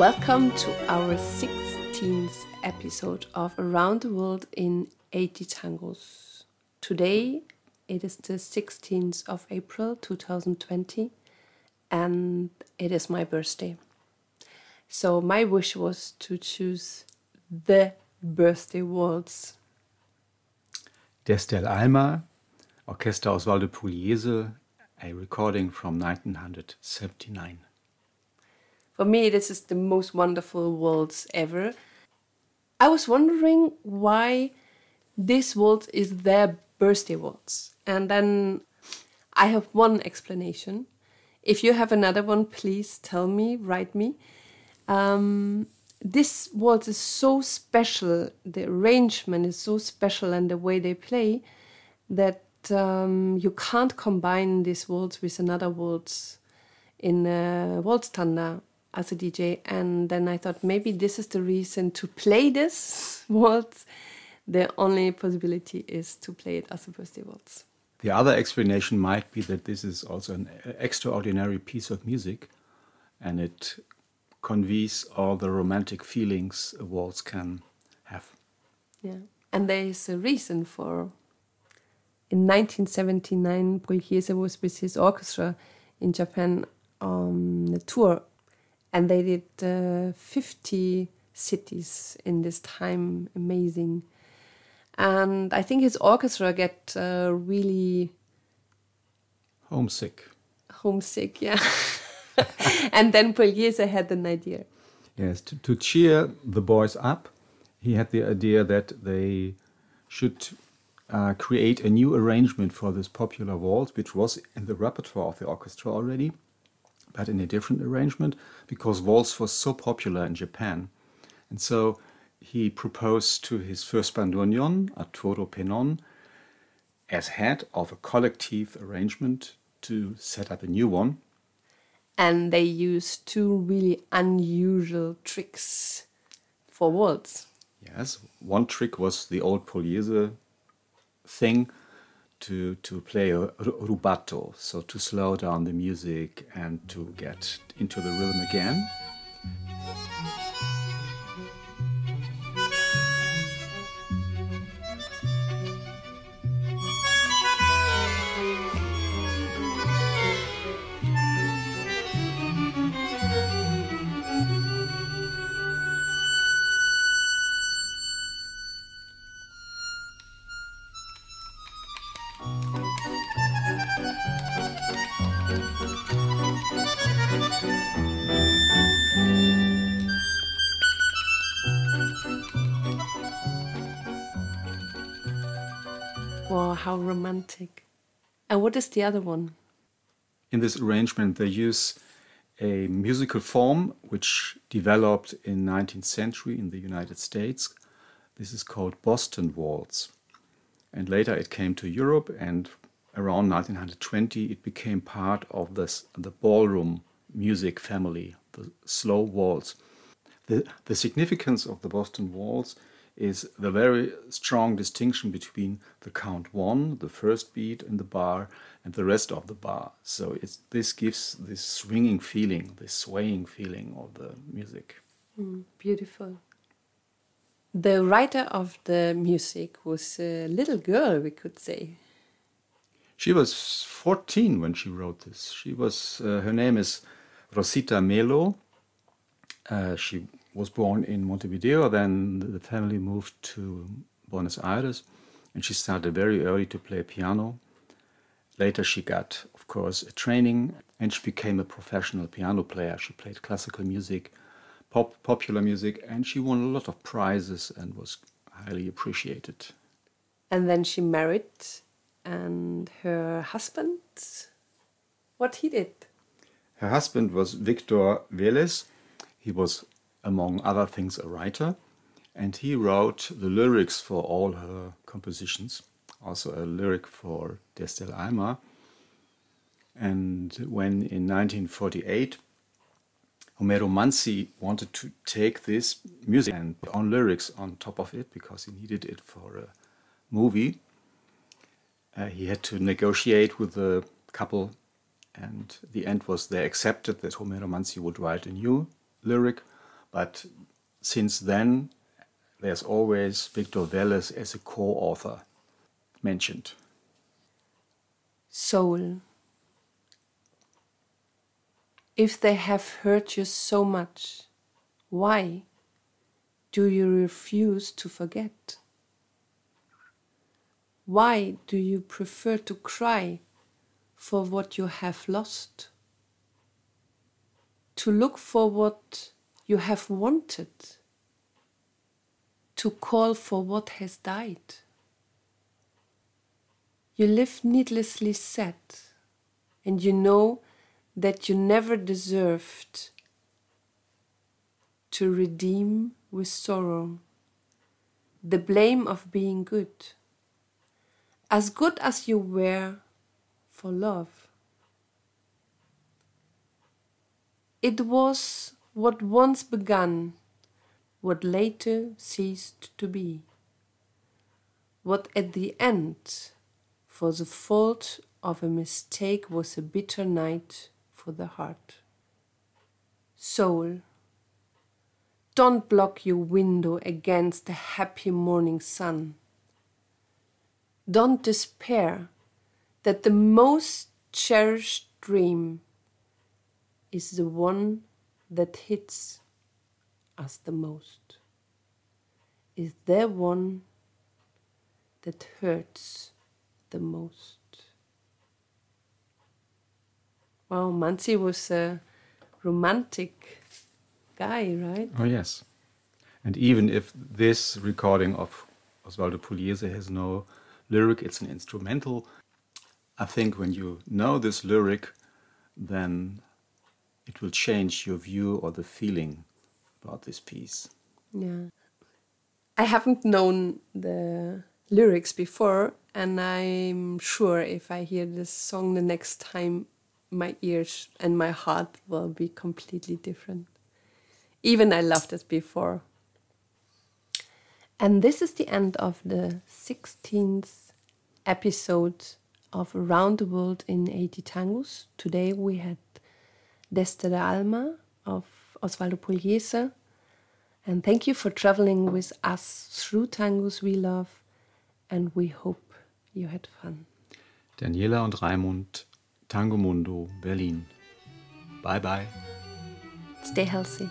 Welcome to our 16th episode of Around the World in 80 Tangos. Today it is the 16th of April 2020 and it is my birthday. So my wish was to choose the birthday waltz. Desde el Alma, Orchester Osvaldo Pugliese, a recording from 1979. For me, this is the most wonderful waltz ever. I was wondering why this waltz is their birthday waltz. And then I have one explanation. If you have another one, please tell me, write me. Um, this waltz is so special, the arrangement is so special, and the way they play that um, you can't combine this waltz with another waltz in a waltz tanda as a DJ. And then I thought maybe this is the reason to play this waltz. The only possibility is to play it as a birthday waltz. The other explanation might be that this is also an extraordinary piece of music and it conveys all the romantic feelings a waltz can have. Yeah. And there is a reason for. In 1979, Pugliese was with his orchestra in Japan um, on a tour and they did uh, 50 cities in this time amazing. And i think his orchestra get uh, really homesick. homesick yeah. And then Pugliese had an idea. Yes to, to cheer the boys up he had the idea that they should uh, create a new arrangement for this popular waltz which was in the repertoire of the orchestra already but in a different arrangement because waltz was so popular in Japan. And so he proposed to his first bandoneon, Arturo Penon, as head of a collective arrangement to set up a new one. And they used two really unusual tricks for waltz. Yes, one trick was the old Pugliese thing to, to play rubato, so to slow down the music and to get into the rhythm again. How romantic. And what is the other one? In this arrangement, they use a musical form which developed in 19th century in the United States. This is called Boston Waltz. And later it came to Europe and around 1920 it became part of this, the ballroom music family, the slow waltz. The, the significance of the Boston Waltz is the very strong distinction between the count one, the first beat in the bar, and the rest of the bar. So this gives this swinging feeling, this swaying feeling of the music. Mm, beautiful. The writer of the music was a little girl, we could say. She was 14 when she wrote this. She was, uh, her name is Rosita Melo. Uh, she was born in Montevideo. Then the family moved to Buenos Aires, and she started very early to play piano. Later, she got, of course, a training, and she became a professional piano player. She played classical music, pop, popular music, and she won a lot of prizes and was highly appreciated. And then she married, and her husband, what he did? Her husband was Victor Velez. He was among other things, a writer, and he wrote the lyrics for all her compositions, also a lyric for Desde el Alma. And when in 1948 Homero Manzi wanted to take this music and put on lyrics on top of it because he needed it for a movie, uh, he had to negotiate with the couple, and the end was they accepted that Homero Manzi would write a new lyric But since then, there's always Victor Vélez as a co author mentioned. Soul. If they have hurt you so much, why do you refuse to forget? Why do you prefer to cry for what you have lost? To look for what you have wanted? To call for what has died? You live needlessly sad, and you know that you never deserved to redeem with sorrow the blame of being good, as good as you were for love. It was what once began, what later ceased to be, what at the end, for the fault of a mistake, was a bitter night for the heart. Soul, don't block your window against the happy morning sun. Don't despair that the most cherished dream is the one that hits us the most, is the one that hurts the most. Wow, Manzi was a romantic guy, right? Oh, yes. And even if this recording of Osvaldo Pugliese has no lyric, it's an instrumental. I think when you know this lyric, then it will change your view or the feeling about this piece. Yeah. I haven't known the lyrics before, and I'm sure if I hear this song the next time, my ears and my heart will be completely different. Even I loved it before. And this is the end of the 16th episode of Around the World in 80 Tangos. Today we had Desde el Alma of Osvaldo Pugliese. And thank you for traveling with us through tangos we love, and we hope you had fun. Daniela und Raimund, Tango Mundo, Berlin. Bye bye. Stay healthy.